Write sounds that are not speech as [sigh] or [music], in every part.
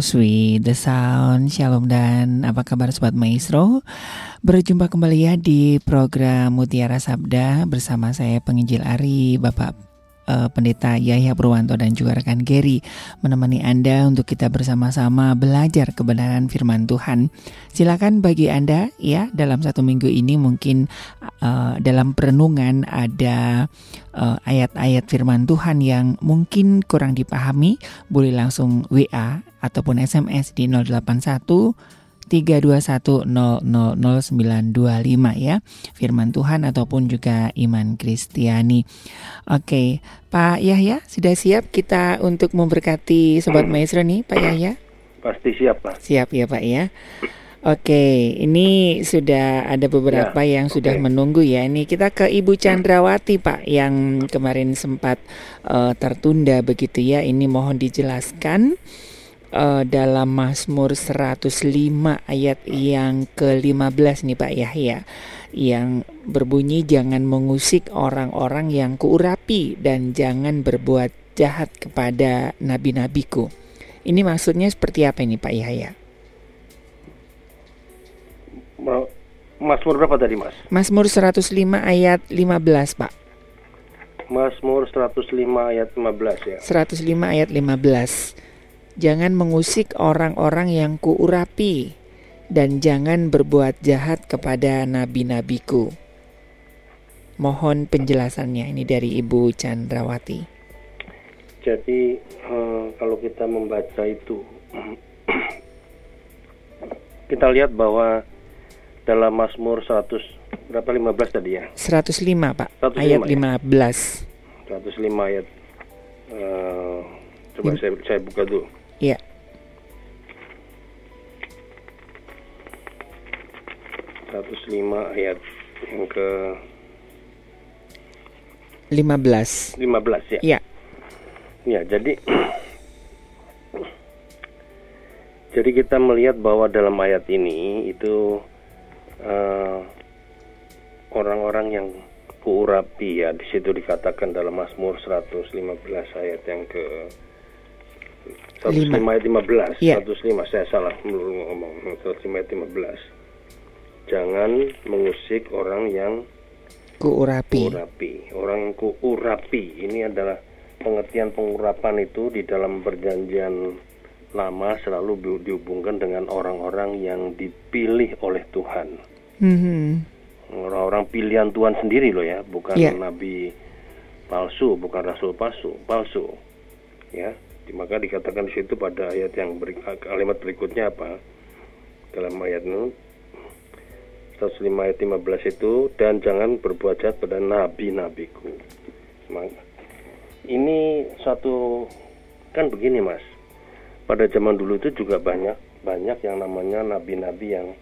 With the Sound. Shalom dan apa kabar Sobat Maestro? Berjumpa kembali ya di program Mutiara Sabda Bersama saya penginjil Ari Bapak eh, Pendeta Yahya Purwanto dan juga rekan Gary Menemani Anda untuk kita bersama-sama belajar kebenaran firman Tuhan. Silakan bagi Anda ya dalam satu minggu ini mungkin eh, dalam perenungan ada eh, ayat-ayat firman Tuhan yang mungkin kurang dipahami, boleh langsung WA ataupun SMS di 081 321 000925 ya. Firman Tuhan ataupun juga iman Kristiani. Oke, Pak Yahya sudah siap kita untuk memberkati sobat maestro nih, Pak Yahya? Pasti siap, Pak. Siap ya Pak ya. Oke, ini sudah ada beberapa Ya, yang sudah menunggu ya. Ini kita ke Ibu Chandrawati, Pak, yang kemarin sempat eh, tertunda begitu ya. Ini mohon dijelaskan eh, dalam Mazmur 105 ayat yang ke-15 nih Pak Yahya yang berbunyi jangan mengusik orang-orang yang kuurapi dan jangan berbuat jahat kepada nabi-nabiku. Ini maksudnya seperti apa ini Pak Yahya? Ma- Mazmur berapa tadi Mas? Mazmur 105 ayat 15, Pak. Mazmur 105 ayat 15 ya. 105 ayat 15. Jangan mengusik orang-orang yang kuurapi dan jangan berbuat jahat kepada nabi-nabiku. Mohon penjelasannya ini dari Ibu Chandrawati. Jadi eh, kalau kita membaca itu [clears throat] kita lihat bahwa dalam Mazmur 100 berapa 15 tadi ya? 105, Pak. 105, ayat ya? 15. 105 ayat eh, coba Lim- saya saya buka dulu. Iya. Seratus lima ayat yang ke 15. 15 ya. Iya. Ya, jadi jadi kita melihat bahwa dalam ayat ini itu eh, orang-orang yang kuurapi ya di situ dikatakan dalam Mazmur 115 ayat yang ke 105 Lima. ayat 15 Iya. 105 saya salah ngomong 105 ayat 15 jangan mengusik orang yang Kuurapi. Urapi. Orang yang kuurapi ini adalah pengertian pengurapan itu di dalam perjanjian lama selalu di- dihubungkan dengan orang-orang yang dipilih oleh Tuhan. Mhm. Orang-orang pilihan Tuhan sendiri loh ya, bukan Iya. nabi palsu, bukan rasul palsu, palsu. Ya, maka dikatakan di situ pada ayat yang beri, kalimat berikutnya apa? Dalam ayat itu 105 ayat 15 itu dan jangan berbuat jahat pada nabi-nabiku. Ini satu kan begini Mas. Pada zaman dulu itu juga banyak banyak yang namanya nabi-nabi yang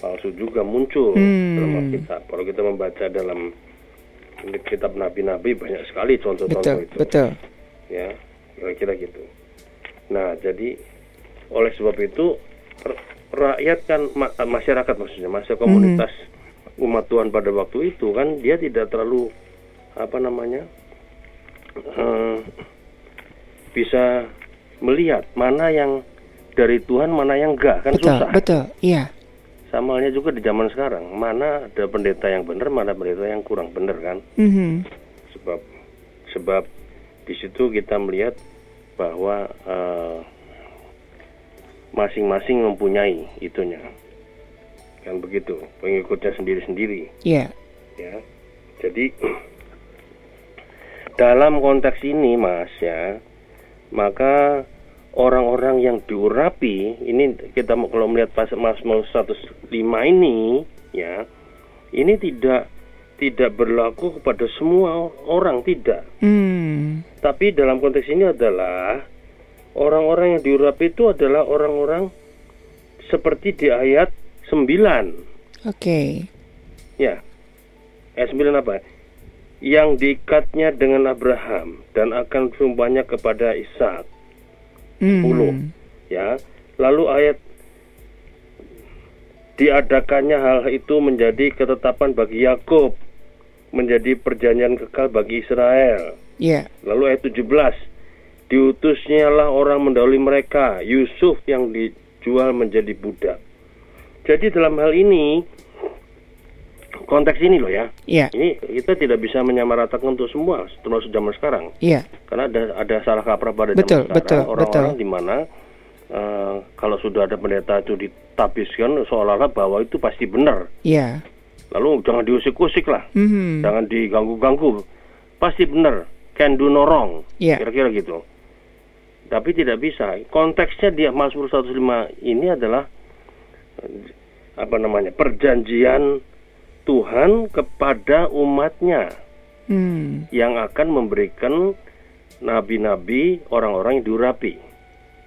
palsu juga muncul Hmm. dalam Alkitab. Kalau kita membaca dalam kitab nabi-nabi banyak sekali contoh-contoh itu betul. ya kira-kira gitu nah jadi oleh sebab itu rakyat kan ma- masyarakat maksudnya masa komunitas umat Tuhan pada waktu itu kan dia tidak terlalu apa namanya eh, bisa melihat mana yang dari Tuhan mana yang enggak kan Betul, susah betul. Iya. sama halnya juga di zaman sekarang mana ada pendeta yang benar mana pendeta yang kurang benar kan Mhm. sebab sebab di situ kita melihat bahwa eh, masing-masing mempunyai itunya kan begitu pengikutnya sendiri-sendiri Iya. ya jadi [clears throat] dalam konteks ini mas ya maka orang-orang yang diurapi ini kita mau- kalau melihat pas Mazmur 105 ini ya ini tidak tidak berlaku kepada semua orang tidak Hmm. tapi dalam konteks ini adalah orang-orang yang diurapi itu adalah orang-orang seperti di ayat 9 Oke. Ya. Ayat 9 apa? Yang diikatnya dengan Abraham dan akan sumpahnya kepada Ishak. Mhm. 10. Ya. Lalu ayat diadakannya hal itu menjadi ketetapan bagi Yakub, menjadi perjanjian kekal bagi Israel. Iya. Lalu ayat 17 Diutusnyalah orang mendahului mereka Yusuf yang dijual menjadi budak. Jadi dalam hal ini Konteks ini loh ya. Iya. Ini kita tidak bisa menyamaratakan untuk semua Termasuk zaman sekarang. Iya. Karena ada ada salah kaprah pada Betul, zaman betul, sekarang. Orang-orang di mana eh, Kalau sudah ada pendeta itu ditabiskan Seolah-olah bahwa itu pasti benar. Iya. Lalu jangan diusik-usik lah. Mhm. jangan diganggu-ganggu. Pasti benar. Can do no wrong. Iya. kira-kira gitu tapi tidak bisa konteksnya dia Mazmur 105 ini adalah eh, apa namanya perjanjian Tuhan kepada umatnya Hmm. yang akan memberikan nabi-nabi orang-orang yang diurapi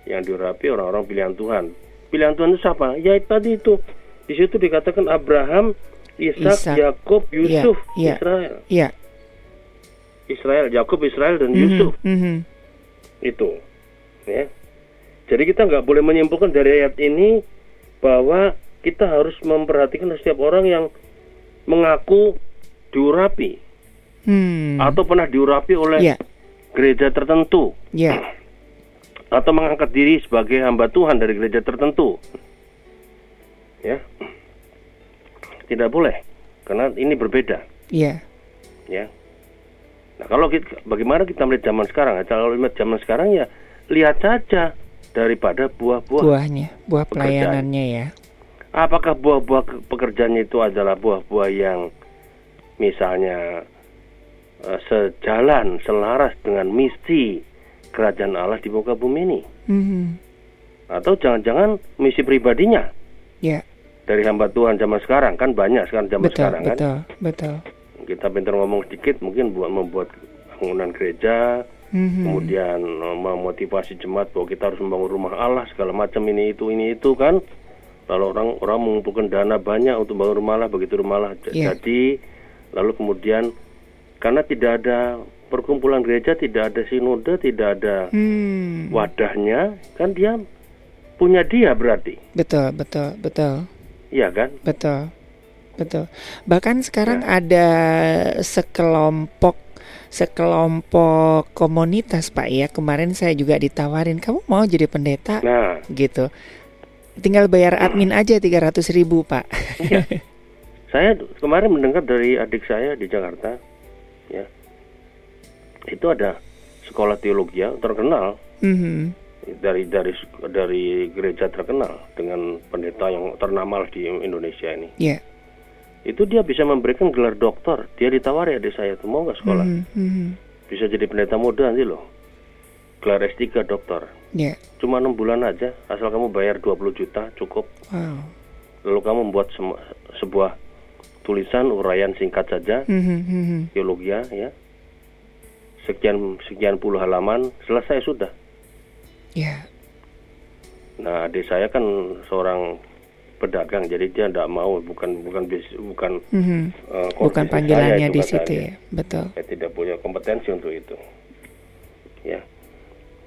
yang diurapi orang-orang pilihan Tuhan pilihan Tuhan itu siapa? Ya tadi itu. Di situ dikatakan Abraham, Ishak. Yakub, Yusuf, iya. Israel. Ya. Israel, Yakub, Israel dan Mhm, Yusuf mhm. itu. Ya. Jadi kita nggak boleh menyimpulkan dari ayat ini bahwa kita harus memperhatikan setiap orang yang mengaku diurapi Hmm. atau pernah diurapi oleh Ya. gereja tertentu Ya. atau mengangkat diri sebagai hamba Tuhan dari gereja tertentu. Ya. Tidak boleh karena ini berbeda, Ya. ya. Nah, kalau kita, bagaimana kita melihat zaman sekarang? Kalau melihat zaman sekarang ya lihat saja daripada buah-buah. Buahnya, buah Pekerjaan. pelayanannya ya. Apakah buah-buah ke- pekerjaannya itu adalah buah-buah yang misalnya eh, sejalan, selaras dengan misi kerajaan Allah di muka bumi ini? Mhm. Atau jangan-jangan misi pribadinya Ya. dari hamba Tuhan zaman sekarang kan banyak sekarang zaman Betul, sekarang kan. betul, betul. Kita pintar ngomong sedikit mungkin buat membuat bangunan gereja, Mhm. kemudian eh, memotivasi jemaat bahwa kita harus membangun rumah Allah segala macam ini itu ini itu kan. Lalu orang orang mengumpulkan dana banyak untuk bangun rumah Allah begitu rumah Allah Iya. jadi lalu kemudian karena tidak ada perkumpulan gereja, tidak ada sinode, tidak ada Hmm. wadahnya, kan dia punya dia berarti. Betul, betul, betul. Iya kan? Betul. Betul. Bahkan sekarang Ya. ada sekelompok sekelompok komunitas Pak ya. Kemarin saya juga ditawarin, kamu mau jadi pendeta? Nah, Gitu. Tinggal bayar admin aja 300 ribu Pak. saya kemarin mendengar dari adik saya di Jakarta, ya, itu ada sekolah teologi ya, terkenal Mhm. dari dari dari gereja terkenal dengan pendeta yang ternama di Indonesia ini. Ya. Itu dia bisa memberikan gelar doktor. Dia ditawari adik saya tuh mau nggak sekolah? Mhm, mhm. Bisa jadi pendeta muda nanti loh. Gelar S3 doktor. Ya. Cuma enam bulan aja, asal kamu bayar 20 juta cukup. Wow. Lalu kamu membuat sem- sebuah tulisan uraian singkat saja, Mhm, mhm. teologia ya. Sekian sekian puluh halaman, selesai sudah. Ya. Nah, adik saya kan seorang pedagang, jadi dia tidak mau, bukan bukan bis- bukan Mhm. eh, core Bukan panggilannya di situ ya. Betul. Saya tidak punya kompetensi untuk itu. Ya.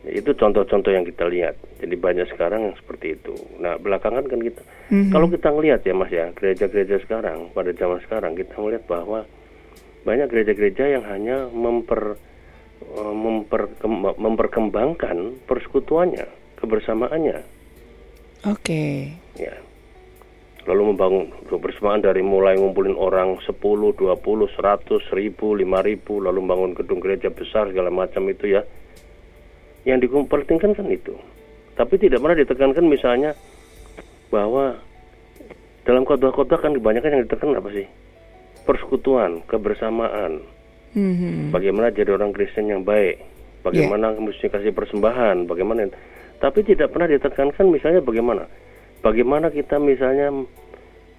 Itu contoh-contoh yang kita lihat. Jadi banyak sekarang yang seperti itu. Nah, belakangan kan kita Mhm. kalau kita ngelihat ya Mas ya, gereja-gereja sekarang pada zaman sekarang kita melihat bahwa banyak gereja-gereja yang hanya memper eh, memperkem- memperkembangkan persekutuannya, kebersamaannya, Oke. ya. Lalu membangun kebersamaan dari mulai ngumpulin orang 10, 20, 100, 1000, 5000 lalu bangun gedung gereja besar segala macam itu ya. Yang dipentingkan kan itu. Tapi tidak pernah ditekankan misalnya bahwa dalam kota-kota kan kebanyakan yang ditekan apa sih? Persekutuan, kebersamaan, Mhm. bagaimana jadi orang Kristen yang baik, bagaimana mesti kasih persembahan, bagaimana. Tapi tidak pernah ditekankan misalnya bagaimana, bagaimana kita misalnya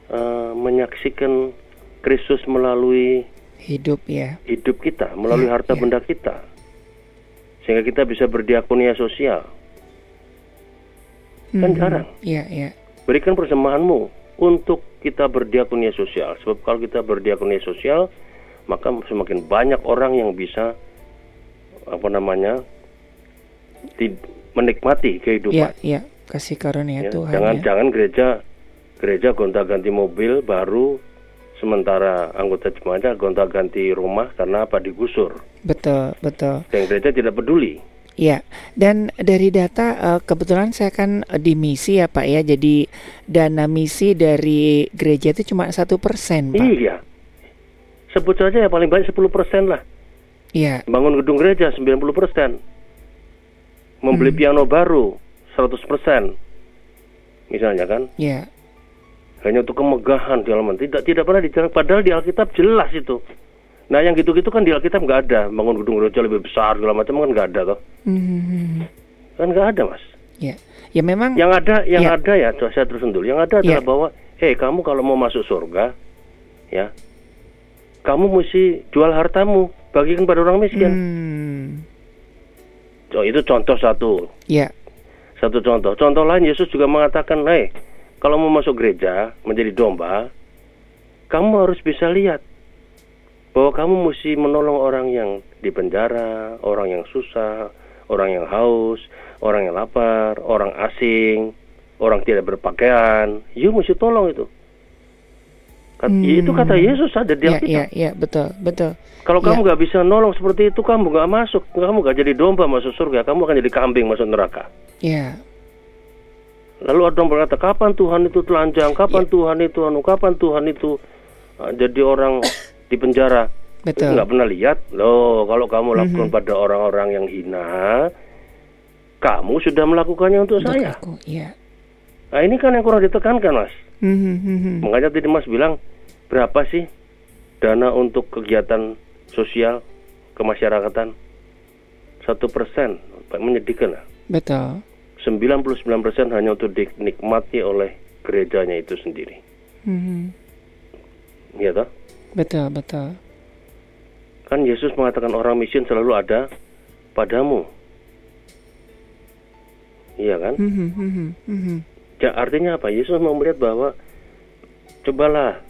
eh, menyaksikan Kristus melalui Hidup ya. hidup kita, melalui Ya, harta ya. benda kita, sehingga kita bisa berdiakonia sosial. Kan Mhm. jarang. Iya, iya. Berikan persembahanmu untuk kita berdiakonia sosial. Sebab kalau kita berdiakonia sosial, maka semakin banyak orang yang bisa apa namanya menikmati kehidupan. iya. Kasih karunia ya. Tuhan jangan ya. jangan gereja gereja gonta-ganti mobil baru sementara anggota jemaatnya gonta-ganti rumah karena apa digusur. Betul, betul. Dan gereja tidak peduli. Iya, dan dari data eh, kebetulan saya kan eh, di misi ya Pak ya, jadi dana misi dari gereja itu cuma satu persen Pak. Iya. Sebut saja ya paling banyak 10% lah. Iya, Bangun gedung gereja 90%. Membeli Hmm. piano baru 100%. Misalnya kan, iya, hanya untuk kemegahan di halaman. Tidak tidak pernah dijelaskan padahal di Alkitab jelas itu. Nah, yang gitu-gitu kan di Alkitab nggak ada. Bangun gedung gereja lebih besar segala macam kan nggak ada toh. Mhm. Kan nggak ada, Mas. Iya. Ya memang Yang ada yang Ya. ada ya, saya terus dulu. Yang ada adalah Ya. bahwa hei, kamu kalau mau masuk surga ya, kamu mesti jual hartamu, bagikan pada orang miskin. Hmm, Oh, itu contoh satu. ya, Satu contoh. Contoh lain Yesus juga mengatakan, "Hei, kalau mau masuk gereja menjadi domba, kamu harus bisa lihat bahwa kamu mesti menolong orang yang di penjara, orang yang susah, orang yang haus, orang yang lapar, orang asing, orang tidak berpakaian. You mesti tolong itu. Hmm. Itu kata Yesus ada di Iya, Alkitab. iya, iya, betul, betul. Kalau Ya. kamu nggak bisa nolong seperti itu, kamu nggak masuk, kamu nggak jadi domba masuk surga, kamu akan jadi kambing masuk neraka. Iya, Lalu ada orang berkata, kapan Tuhan itu telanjang, kapan Ya. Tuhan itu anu, kapan Tuhan itu uh, jadi orang di penjara. Betul. nggak pernah lihat. Loh, kalau kamu Mhm. lakukan pada orang-orang yang hina, kamu sudah melakukannya untuk, Untuk saya. aku, iya. Nah ini kan yang kurang ditekankan, mas. Mhm, mhm. Makanya tadi mas bilang, berapa sih dana untuk kegiatan sosial kemasyarakatan? Satu persen, menyedihkan lah. Betul. 99% hanya untuk dinikmati oleh gerejanya itu sendiri. Mhm. Iya toh? Betul, betul. Kan Yesus mengatakan orang miskin selalu ada padamu. Iya kan? Mhm, mhm, mhm. Ja, artinya apa? Yesus mau melihat bahwa cobalah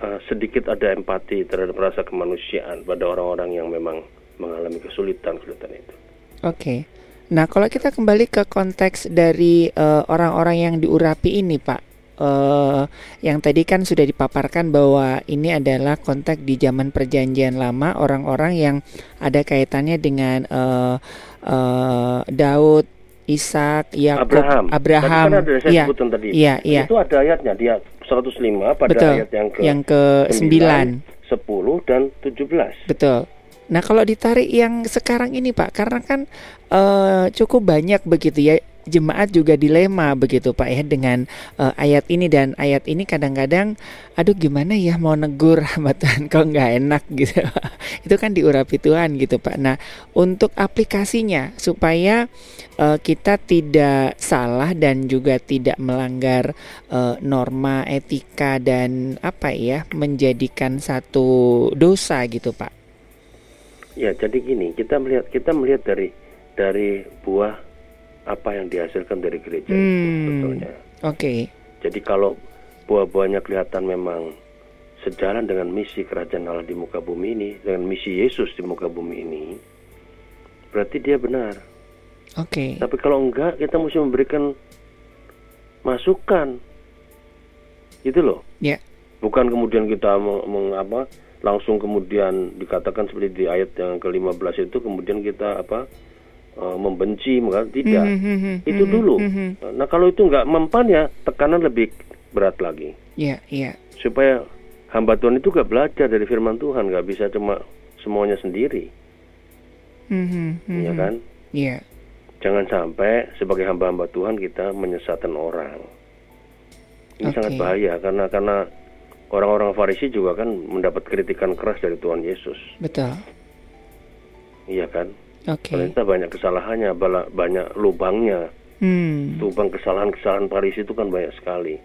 uh, sedikit ada empati terhadap rasa kemanusiaan pada orang-orang yang memang mengalami kesulitan-kesulitan itu. Oke. Nah, kalau kita kembali ke konteks dari eh, orang-orang yang diurapi ini, Pak, eh, yang tadi kan sudah dipaparkan bahwa ini adalah konteks di zaman Perjanjian Lama, orang-orang yang ada kaitannya dengan eh, eh, Daud, Ishak, Yakub, Abraham. Abraham. Tadi kan ada yang saya sebutkan tadi. iya, iya. Itu ada ayatnya dia 105 pada Betul. ayat yang ke Yang ke 9. 10 dan 17. Betul. Nah, kalau ditarik yang sekarang ini, Pak, karena kan eh, cukup banyak begitu ya jemaat juga dilema begitu, Pak ya dengan eh, ayat ini dan ayat ini kadang-kadang, aduh gimana ya mau negur sama Tuhan kok nggak enak [laughs] gitu. Itu kan diurapi Tuhan gitu, Pak. Nah, untuk aplikasinya supaya eh, kita tidak salah dan juga tidak melanggar eh, norma etika dan apa ya menjadikan satu dosa gitu, Pak. Ya, jadi gini, kita melihat kita melihat dari dari buah apa yang dihasilkan dari gereja itu Hmm. sebetulnya. Oke. Jadi kalau buah-buahnya kelihatan memang sejalan dengan misi kerajaan Allah di muka bumi ini, dengan misi Yesus di muka bumi ini, berarti dia benar. Oke. Tapi kalau enggak, kita mesti memberikan masukan. Itu loh. Ya. Bukan kemudian kita meng, meng- apa, langsung kemudian dikatakan seperti di ayat yang ke-15 itu kemudian kita apa eh, membenci, maka tidak. Mhm, Itu mhm, dulu. mhm. Nah, kalau itu enggak mempan ya tekanan lebih berat lagi. Ya, ya. Supaya hamba Tuhan itu gak belajar dari firman Tuhan, nggak bisa cuma semuanya sendiri, Mhm, mhm. ya kan? Iya. Jangan sampai sebagai hamba-hamba Tuhan kita menyesatkan orang. Ini Oke. sangat bahaya karena karena orang-orang Farisi juga kan mendapat kritikan keras dari Tuhan Yesus, Betul. iya kan? Oke. Ternyata banyak kesalahannya, banyak lubangnya. Hmm. Lubang kesalahan-kesalahan Farisi itu kan banyak sekali.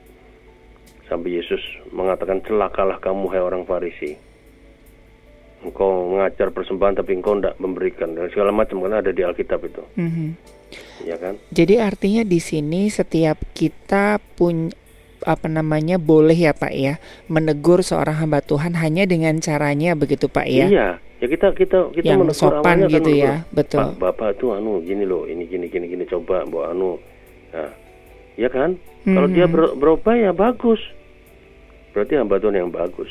Sampai Yesus mengatakan celakalah kamu hai orang Farisi. Engkau mengajar persembahan tapi engkau tidak memberikan dan segala macam karena ada di Alkitab itu, Mhm. ya kan? Jadi artinya di sini setiap kita pun apa namanya boleh ya Pak ya menegur seorang hamba Tuhan hanya dengan caranya begitu Pak ya. Iya, ya kita kita kita Yang sopan kan gitu ya, menegur, betul. Pak, Bapak tuh anu gini loh, ini gini gini gini coba bawa anu. Nah, ya kan? Kalau dia Mhm. ber- berubah ya bagus. Berarti hamba Tuhan yang bagus.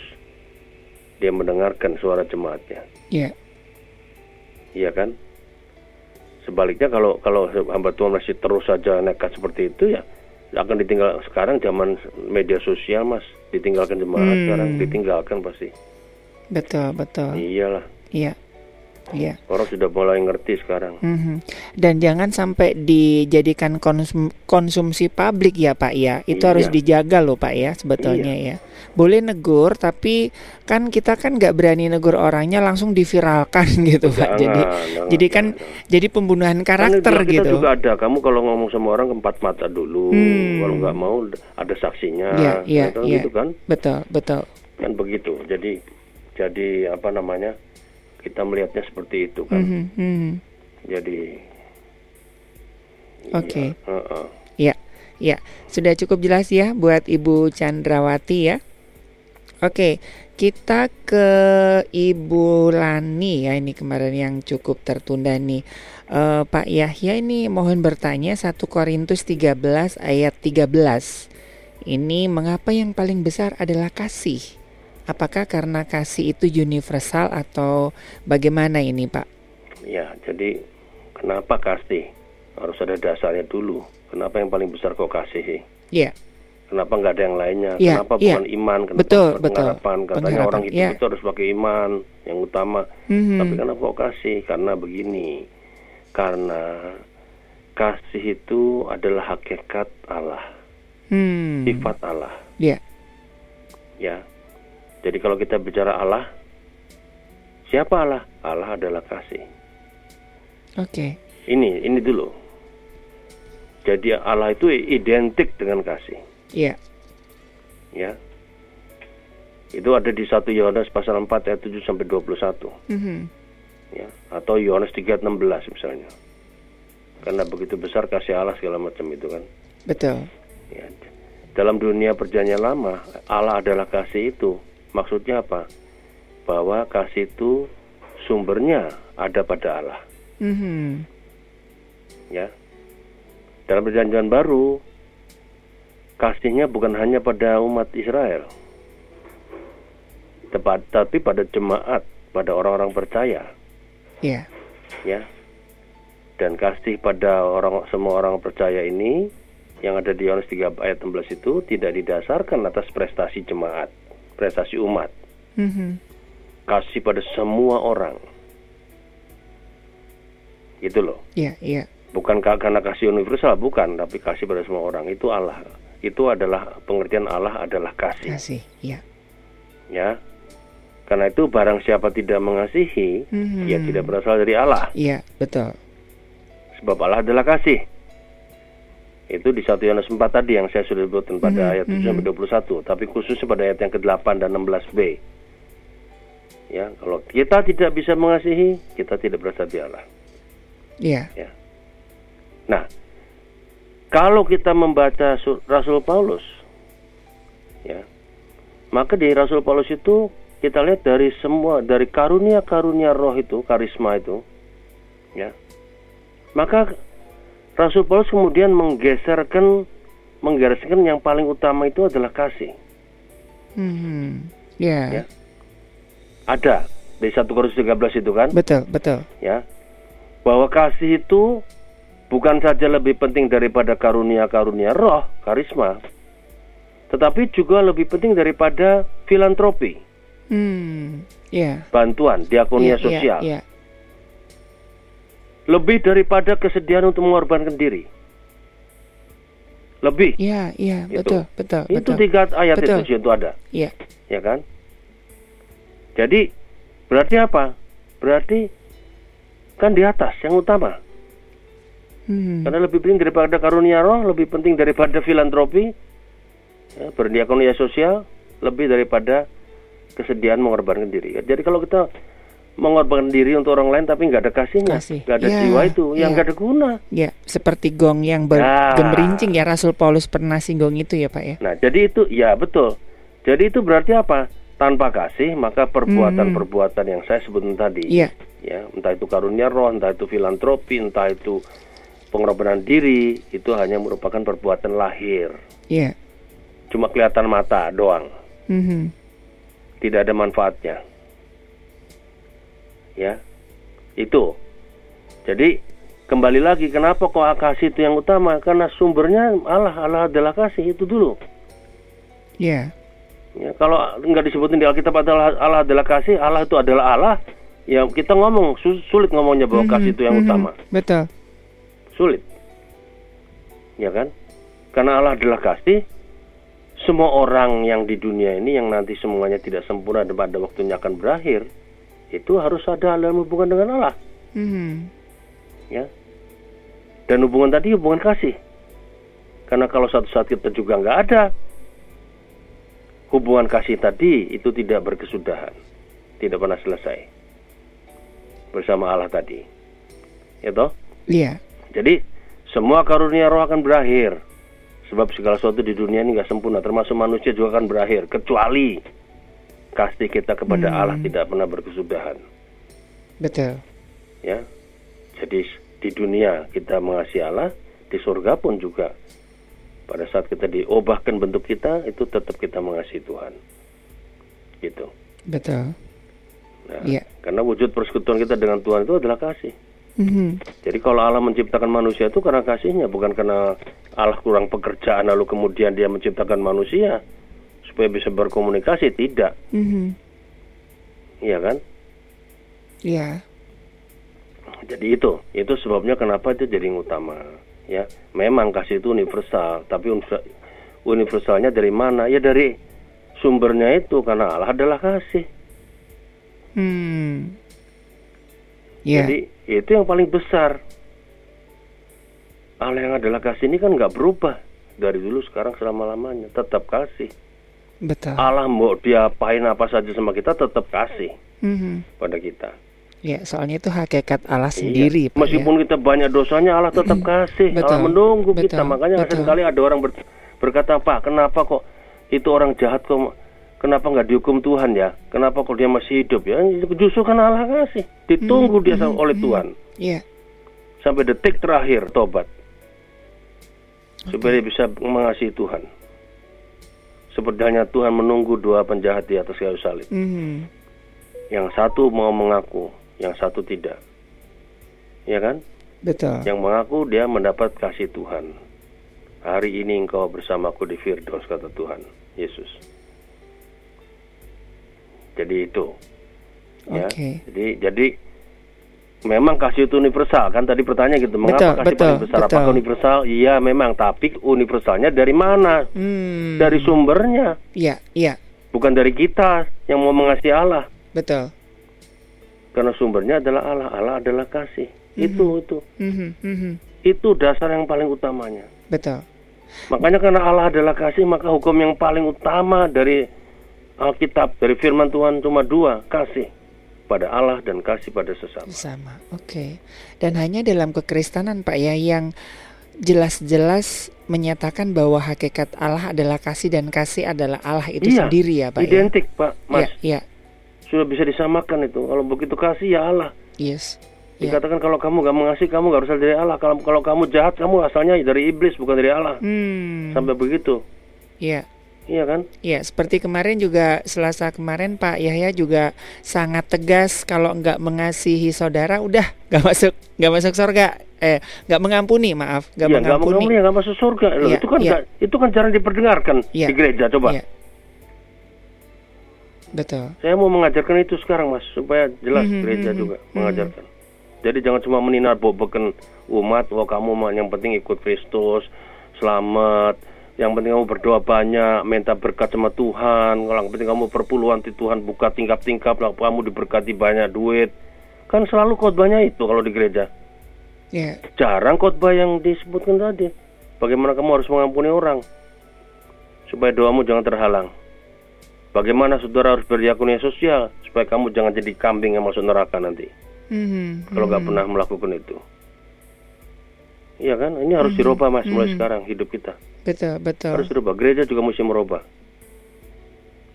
Dia mendengarkan suara jemaatnya. Ya. Iya kan? Sebaliknya kalau kalau hamba Tuhan masih terus saja nekat seperti itu ya akan ditinggal sekarang zaman media sosial Mas ditinggalkan jemaat Hmm. sekarang ditinggalkan pasti. Betul, betul. Iyalah. Iya. Iya. Orang sudah mulai ngerti sekarang. Mhm. Dan jangan sampai dijadikan konsum- konsumsi publik ya Pak ya. Itu Iya. harus dijaga loh Pak ya sebetulnya ya. Boleh negur tapi kan kita kan nggak berani negur orangnya langsung diviralkan [laughs] gitu Pak. Jangan, Jadi jangan, jadi kan jangan. jadi pembunuhan Kan karakter kita gitu. juga ada. Kamu kalau ngomong sama orang ke empat mata dulu. Hmm. Kalau nggak mau ada saksinya. Iya, iya, Kan iya. gitu kan? Betul, betul. Kan begitu. Jadi jadi apa namanya? Kita melihatnya seperti itu kan. Mhm, mhm. Jadi Oke. Iya, heeh. Ya, ya, sudah cukup jelas ya buat Ibu Chandrawati ya. Oke, kita ke Ibu Lani ya ini kemarin yang cukup tertunda nih. Eh, Pak Yahya ini mohon bertanya 1 Korintus 13 ayat 13. Ini mengapa yang paling besar adalah kasih? Apakah karena kasih itu universal atau bagaimana ini, Pak? Ya, jadi kenapa kasih? Harus ada dasarnya dulu. Kenapa yang paling besar kok kasih? Ya, Kenapa nggak ada yang lainnya? Iya, kenapa iya. bukan iman? Kenapa Betul, bukan betul. pengharapan? Katanya Pengharapan, orang hidup iya. itu harus pakai iman yang utama. Mhm. Tapi kenapa kok kasih? Karena begini. Karena kasih itu adalah hakikat Allah, hmm, sifat Allah. ya, Ya. Jadi kalau kita bicara Allah, siapa Allah? Allah adalah kasih. oke, Ini, ini dulu. Jadi Allah itu identik dengan kasih. ya, ya. Itu ada di 1 Yohanes pasal 4 ayat 7 sampai 21 Mhm. ya atau Yohanes 3 ayat 16 misalnya. Karena begitu besar kasih Allah segala macam itu kan. betul, Ya. Dalam dunia perjanjian lama, Allah adalah kasih itu. Maksudnya apa? Bahwa kasih itu sumbernya ada pada Allah, Mhm. ya. Dalam perjanjian baru, kasihnya bukan hanya pada umat Israel, tepat, tapi pada jemaat, pada orang-orang percaya, ya, ya. Dan kasih pada orang semua orang percaya ini yang ada di Yohanes 3 ayat 16 itu tidak didasarkan atas prestasi jemaat, prestasi umat, Mhm. kasih pada semua orang. Gitu loh. ya, ya, Bukan ka- karena kasih universal, bukan, tapi kasih pada semua orang itu Allah. Itu adalah pengertian Allah adalah kasih, kasih, ya, ya. Karena itu barang siapa tidak mengasihi, Mhm. ya tidak berasal dari Allah. ya, betul, Sebab Allah adalah kasih. Itu di 1 Yohanes 4 tadi yang saya sudah sebutkan pada Mhm, ayat 7 sampai 21, tapi khususnya pada ayat yang ke-8 dan 16b. Ya, kalau kita tidak bisa mengasihi, kita tidak dari Allah. ya, Nah, kalau kita membaca su- Rasul Paulus, ya, maka di Rasul Paulus itu kita lihat dari semua dari karunia-karunia roh itu, karisma itu, ya, maka Rasul Paulus kemudian menggeserkan, menggariskan yang paling utama itu adalah kasih. Mhm. ya, Ya. Ada di 1 Korintus 13 itu kan, betul, betul, ya. Bahwa kasih itu bukan saja lebih penting daripada karunia-karunia roh, karisma, tetapi juga lebih penting daripada filantropi, hmm, ya, bantuan, diakonia sosial, ya, ya, lebih daripada kesediaan untuk mengorbankan diri. Lebih. ya, ya, Itu. betul, betul, Itu betul, tiga ayat Betul. itu itu ada, ya, ya kan? Jadi berarti apa? Berarti kan di atas yang utama. Mhm. Karena lebih penting daripada karunia roh, lebih penting daripada filantropi, ya, berdiakonia sosial, lebih daripada kesediaan mengorbankan diri. Jadi kalau kita mengorbankan diri untuk orang lain tapi nggak ada kasihnya, Kasih. nggak ada Ya, jiwa itu, yang ya. nggak ada guna. ya, seperti gong yang bergemerincing ya Rasul Paulus pernah singgung itu ya Pak ya, Nah, jadi itu ya betul. Jadi itu berarti apa? Tanpa kasih maka perbuatan-perbuatan yang saya sebutkan tadi, iya, ya entah itu karunia roh, entah itu filantropi, entah itu pengorbanan diri, itu hanya merupakan perbuatan lahir, iya, cuma kelihatan mata doang. Mhm. tidak ada manfaatnya. Ya, itu. Jadi kembali lagi kenapa kok kasih itu yang utama? Karena sumbernya Allah, Allah adalah kasih itu dulu. ya, Ya, kalau nggak disebutin di Alkitab adalah Allah adalah kasih, Allah itu adalah Allah. Ya kita ngomong su- sulit ngomongnya bahwa kasih itu yang Mhm. utama, betul, sulit. Ya kan? Karena Allah adalah kasih. Semua orang yang di dunia ini yang nanti semuanya tidak sempurna dan pada waktunya akan berakhir, itu harus ada dalam hubungan dengan Allah, Mhm. ya. Dan hubungan tadi hubungan kasih. Karena kalau suatu saat kita juga nggak ada hubungan kasih tadi itu tidak berkesudahan, tidak pernah selesai bersama Allah tadi, ya toh. iya, Jadi Semua karunia roh akan berakhir. Sebab segala sesuatu di dunia ini nggak sempurna, termasuk manusia juga akan berakhir. Kecuali kasih kita kepada Allah tidak pernah berkesudahan. Betul. Ya, jadi di dunia kita mengasihi Allah, di surga pun juga. Pada saat kita diubahkan bentuk kita, itu tetap kita mengasihi Tuhan. Gitu. Betul. Nah, Iya. Karena wujud persekutuan kita dengan Tuhan itu adalah kasih. Mhm. Jadi kalau Allah menciptakan manusia itu karena kasihnya, bukan karena Allah kurang pekerjaan lalu kemudian dia menciptakan manusia supaya bisa berkomunikasi, tidak. Mhm. Iya kan? Iya. Jadi itu, itu sebabnya kenapa itu jadi yang utama. Ya, memang kasih itu universal, tapi universal- universalnya dari mana? Ya dari sumbernya itu karena Allah adalah kasih. Hmm. Iya. Jadi itu yang paling besar. Allah yang adalah kasih ini kan nggak berubah dari dulu sekarang selama lamanya, tetap kasih. Betul. Allah mau diapain apa saja sama kita tetap kasih Mhm. pada kita. Ya, soalnya itu hakikat Allah Iya. sendiri, Pak, ya. Meskipun kita banyak dosanya Allah tetap kasih. Betul, Allah menunggu kita. betul, Makanya betul. sekali ada orang ber- berkata, "Pak, kenapa kok itu orang jahat kok kenapa nggak dihukum Tuhan ya? Kenapa kok dia masih hidup ya?" Justru karena Allah kasih. Ditunggu dia sama- oleh Tuhan Iya. sampai detik terakhir tobat. Supaya dia bisa mengasihi Tuhan. Seperti hanya Tuhan menunggu dua penjahat di atas kayu salib. Mhm. Yang satu mau mengaku, yang satu tidak. Ya kan? Betul. Yang mengaku dia mendapat kasih Tuhan. Hari ini engkau bersamaku di Firdaus kata Tuhan Yesus. Jadi itu. Ya. Oke. Jadi jadi memang kasih itu universal kan tadi pertanyaan gitu. Betul, Mengapa kasih betul, paling besar? betul. Apakah universal? Iya memang, tapi universalnya dari mana? Hmm. Dari sumbernya, Iya, iya. bukan dari kita yang mau mengasihi Allah. Betul. Karena sumbernya adalah Allah. Allah adalah kasih. Itu itu. Mhm, mhm. Itu dasar yang paling utamanya. Betul. Makanya karena Allah adalah kasih, maka hukum yang paling utama dari Alkitab, dari firman Tuhan cuma dua, kasih pada Allah dan kasih pada sesama. Sama. Oke. Dan hanya dalam kekristenan, Pak ya, yang jelas-jelas menyatakan bahwa hakikat Allah adalah kasih dan kasih adalah Allah itu Iya, sendiri ya, Pak Identik, Pak, ya. Mas. Iya, iya. Sudah bisa disamakan itu. Kalau begitu kasih ya Allah. Yes. Iya. Dikatakan kalau kamu gak mengasihi, kamu gak berasal dari Allah. Kalau kalau kamu jahat, kamu asalnya dari iblis, bukan dari Allah. Hmm. Sampai begitu. Iya. Iya kan? Ya, seperti kemarin juga Selasa kemarin Pak Yahya juga sangat tegas kalau nggak mengasihi saudara udah nggak masuk nggak masuk surga. Eh, nggak mengampuni, maaf, nggak Iya, nggak mengampuni. nggak masuk surga. Loh, Iya, itu kan iya. nggak- itu kan jarang diperdengarkan Iya. di gereja. Coba. Iya. Betul. Saya mau mengajarkan itu sekarang, Mas, supaya jelas Mhm, gereja mhm, juga mhm. mengajarkan. Jadi jangan cuma meninar bobokan umat, wah kamu mah yang penting ikut Kristus, selamat. Yang penting kamu berdoa banyak, minta berkat sama Tuhan. Kalau yang penting kamu perpuluhan di Tuhan buka tingkap-tingkap, kamu diberkati banyak duit. Kan selalu khotbahnya itu kalau di gereja. Ya, Jarang khotbah yang disebutkan tadi. Bagaimana kamu harus mengampuni orang supaya doamu jangan terhalang. Bagaimana saudara harus berdiakonia sosial supaya kamu jangan jadi kambing yang masuk neraka nanti Mhm, kalau nggak mhm. pernah melakukan itu. Iya kan? Ini harus dirubah mas mulai sekarang hidup kita betul betul. harus dirubah. Gereja juga mesti merubah.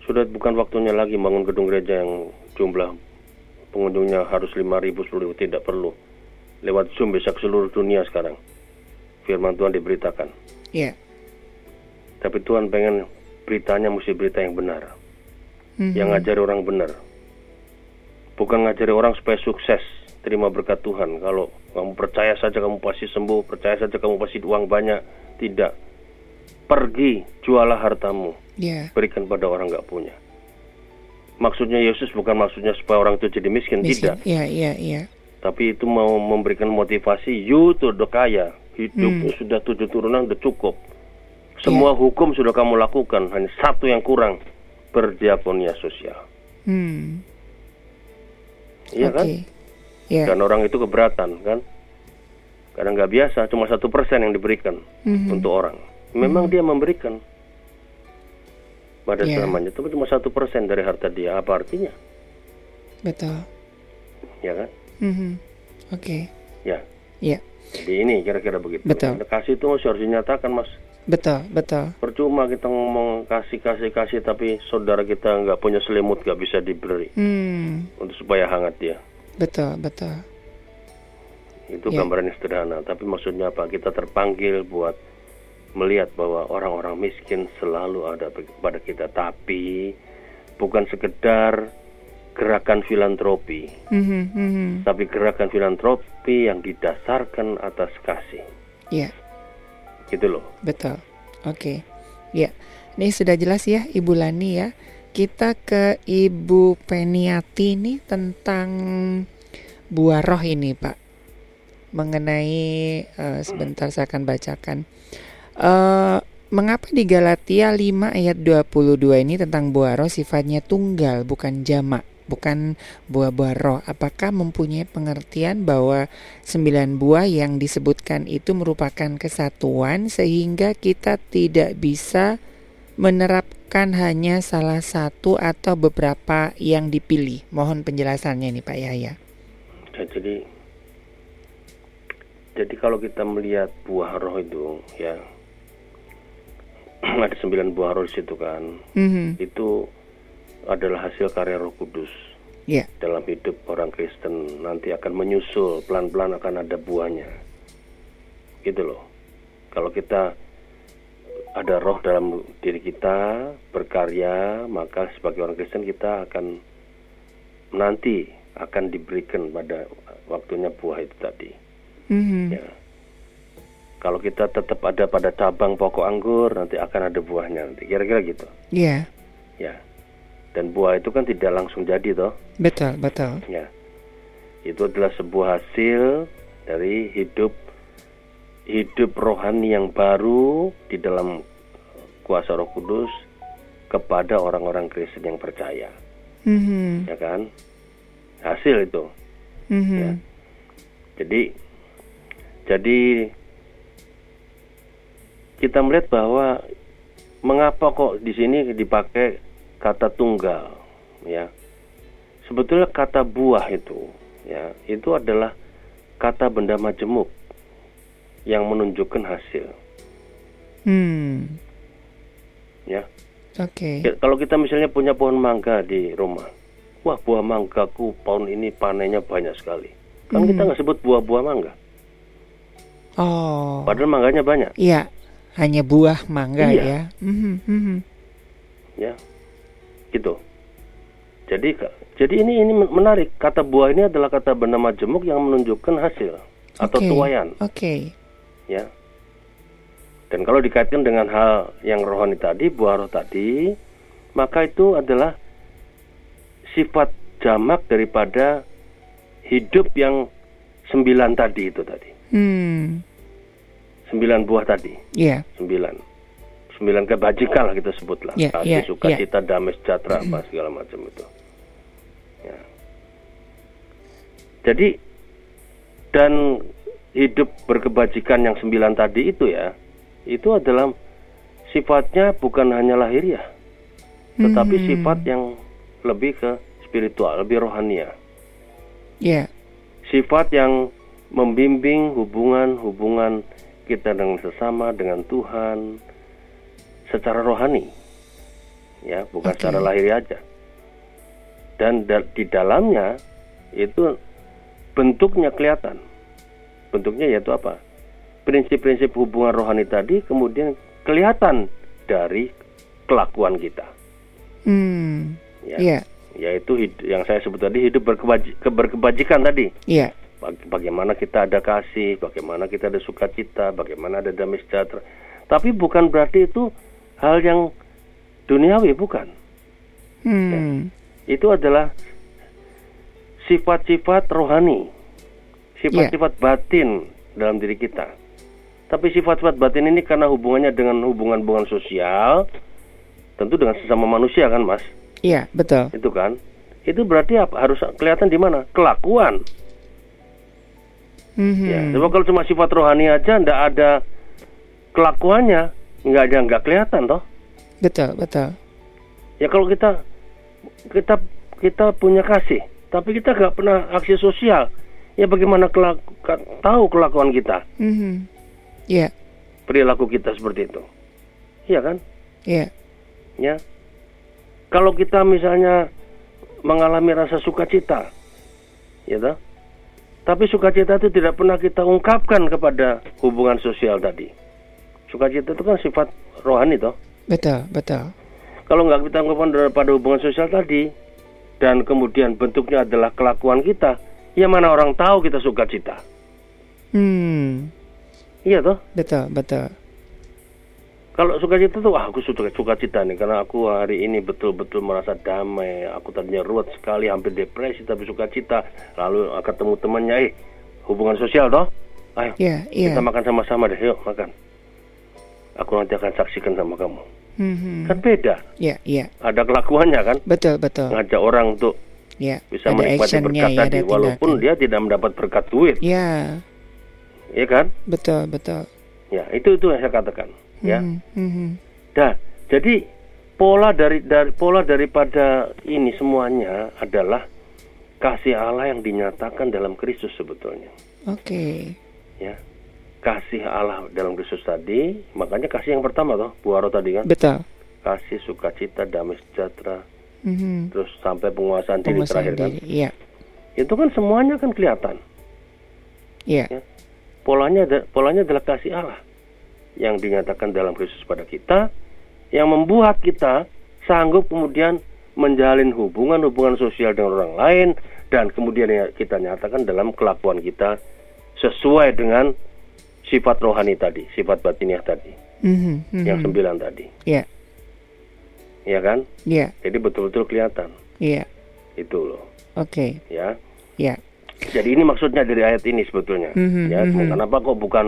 Sudah bukan waktunya lagi bangun gedung gereja yang jumlah pengunjungnya harus 5.000 10.000 tidak perlu. Lewat Zoom bisa ke seluruh dunia sekarang. Firman Tuhan diberitakan. Ya. Tapi Tuhan pengen beritanya mesti berita yang benar. Mhm. Yang ngajari orang benar. Bukan ngajari orang supaya sukses, terima berkat Tuhan. Kalau kamu percaya saja kamu pasti sembuh, percaya saja kamu pasti uang banyak. Tidak. Pergi, jualah hartamu, Ya. berikan pada orang nggak punya. Maksudnya Yesus bukan maksudnya supaya orang itu jadi miskin, Miskin. tidak. Iya, iya, iya. Tapi itu mau memberikan motivasi, you tuh udah kaya, hidupmu Hmm. sudah tujuh turunan udah cukup. Semua Iya. hukum sudah kamu lakukan, hanya satu yang kurang, berdiakonia sosial. Hmm. Iya kan? Ya. Dan orang itu keberatan kan? Karena nggak biasa, cuma satu persen yang diberikan Mhm. untuk orang. Memang dia memberikan pada Iya. selamanya, tapi cuma satu persen dari harta dia. Apa artinya? Betul. Ya kan? Mhm. Oke. Ya. Ya. Jadi ini kira-kira begitu. Betul. Kasih itu harus dinyatakan mas. Betul, betul. Percuma kita ngomong kasih kasih kasih tapi saudara kita nggak punya selimut nggak bisa diberi Hmm, untuk supaya hangat dia. Betul, betul. Itu gambaran yang sederhana. Tapi maksudnya apa? Kita terpanggil buat melihat bahwa orang-orang miskin selalu ada pada kita. Tapi bukan sekedar gerakan filantropi, Mhm, mhm. tapi gerakan filantropi yang didasarkan atas kasih. Ya, Gitu loh. betul. Oke. Ya. Ini sudah jelas ya Ibu Lani ya. Kita ke Ibu Peniati nih tentang buah roh ini, Pak. Mengenai eh, sebentar saya akan bacakan. Eh mengapa di Galatia 5 ayat 22 ini tentang buah roh sifatnya tunggal bukan jamak? bukan buah-buah roh. Apakah mempunyai pengertian bahwa sembilan buah yang disebutkan itu merupakan kesatuan sehingga kita tidak bisa menerapkan hanya salah satu atau beberapa yang dipilih? Mohon penjelasannya nih Pak Yahya. Ya, jadi jadi kalau kita melihat buah roh itu ya [clears throat] ada sembilan buah roh di situ kan Mhm. itu adalah hasil karya Roh Kudus Ya. dalam hidup orang Kristen nanti akan menyusul pelan-pelan akan ada buahnya gitu loh kalau kita ada roh dalam diri kita berkarya maka sebagai orang Kristen kita akan nanti akan diberikan pada waktunya buah itu tadi. Mhm. ya. Kalau kita tetap ada pada cabang pokok anggur nanti akan ada buahnya nanti. Kira-kira gitu. Ya. ya. Dan buah itu kan tidak langsung jadi toh. Betul, betul. ya. Itu adalah sebuah hasil dari hidup hidup rohani yang baru di dalam kuasa Roh Kudus kepada orang-orang Kristen yang percaya Mhm. ya kan hasil itu Mhm. Ya. jadi jadi kita melihat bahwa mengapa kok di sini dipakai kata tunggal ya sebetulnya kata buah itu ya itu adalah kata benda majemuk yang menunjukkan hasil Hmm. ya Oke. Ya, kalau kita misalnya punya pohon mangga di rumah, wah buah manggaku tahun ini panennya banyak sekali. Kan kita nggak sebut buah-buah mangga, Oh. padahal mangganya banyak, Iya, hanya buah mangga Iya. ya. Mhm, mhm. ya, gitu. Jadi, jadi ini ini men- menarik. Kata buah ini adalah kata benda majemuk yang menunjukkan hasil atau Oke. tuayan, Oke. Ya. Dan kalau dikaitkan dengan hal yang rohani tadi, buah roh tadi, maka itu adalah sifat jamak daripada hidup yang sembilan tadi itu tadi. Hmm. Sembilan buah tadi, Iya. sembilan. Sembilan kebajikan lah kita sebutlah. Ya, Kasih, ya, sukacita, damai sejahtera, apa segala macam itu. Ya. Jadi, dan hidup berkebajikan yang sembilan tadi itu ya, itu adalah sifatnya bukan hanya lahiriah, tetapi Mhm. sifat yang lebih ke spiritual, lebih rohania. Iya. Sifat yang membimbing hubungan-hubungan kita dengan sesama, dengan Tuhan, secara rohani. Ya, bukan Oke. secara lahiriah aja. Dan da- di dalamnya itu bentuknya kelihatan. Bentuknya yaitu apa? Prinsip-prinsip hubungan rohani tadi kemudian kelihatan dari kelakuan kita. Hmm. Ya. Iya. Yaitu yang saya sebut tadi hidup berkebaji- ke- berkebajikan tadi. Iya. Bag- bagaimana kita ada kasih, bagaimana kita ada sukacita, bagaimana ada damai sejahtera. Tapi bukan berarti itu hal yang duniawi, bukan. Hmm. Itu adalah sifat-sifat rohani, sifat-sifat batin dalam diri kita. Tapi sifat-sifat batin ini karena hubungannya dengan hubungan-hubungan sosial, tentu dengan sesama manusia kan, Mas? Iya, betul. Itu kan? Itu berarti apa? Harus kelihatan di mana? Kelakuan. Mhm. Ya, sebab kalau cuma sifat rohani aja ndak ada kelakuannya, nggak ada nggak kelihatan toh. Betul, betul. Ya kalau kita kita kita punya kasih, tapi kita nggak pernah aksi sosial, ya bagaimana kelak- ka- tahu kelakuan kita, Mhm. Ya, perilaku kita seperti itu. Iya kan? ya. Ya. Kalau kita misalnya mengalami rasa sukacita, ya toh? Tapi sukacita itu tidak pernah kita ungkapkan kepada hubungan sosial tadi. Sukacita itu kan sifat rohani toh. Betul, betul. Kalau nggak kita ungkapkan pada hubungan sosial tadi, dan kemudian bentuknya adalah kelakuan kita, ya mana orang tahu kita sukacita. Hmm, Iya toh? betul, betul. Kalau sukacita tuh, wah aku suka sukacita nih karena aku hari ini betul-betul merasa damai. Aku tadinya ruwet sekali, hampir depresi tapi sukacita. Lalu uh, ketemu temannya, eh hubungan sosial toh? Ayo Ya, iya. kita makan sama-sama deh, yuk makan. Aku nanti akan saksikan sama kamu. Mhm. Kan beda, Ya, iya. ada kelakuannya kan? Betul, betul. Ngajak orang untuk Ya, bisa ada menikmati berkat ya, tadi, ada walaupun tindakan. dia tidak mendapat berkat duit, Ya, ya kan? betul, betul. Ya itu itu yang saya katakan, ya. Mhm, mhm. Nah, jadi pola dari dari pola daripada ini semuanya adalah kasih Allah yang dinyatakan dalam Kristus sebetulnya, Oke. ya. Kasih Allah dalam Kristus tadi, makanya kasih yang pertama toh, buah roh tadi kan. Betul. Kasih sukacita, damai sejahtera, Mhm. terus sampai penguasaan diri Penguasaan terakhir kan. diri. Iya. Itu kan semuanya kan kelihatan. Iya. Ya. Polanya ada- polanya adalah kasih Allah yang dinyatakan dalam Kristus pada kita, yang membuat kita sanggup kemudian menjalin hubungan-hubungan sosial dengan orang lain dan kemudian ya kita nyatakan dalam kelakuan kita sesuai dengan sifat rohani tadi, sifat batiniah tadi, Mhm, mhm. yang sembilan tadi, Iya. Ya kan? Iya. Jadi betul-betul kelihatan Iya. itu loh, Oke. ya. Iya. Jadi ini maksudnya dari ayat ini sebetulnya. Mhm, ya, mhm. kenapa kok bukan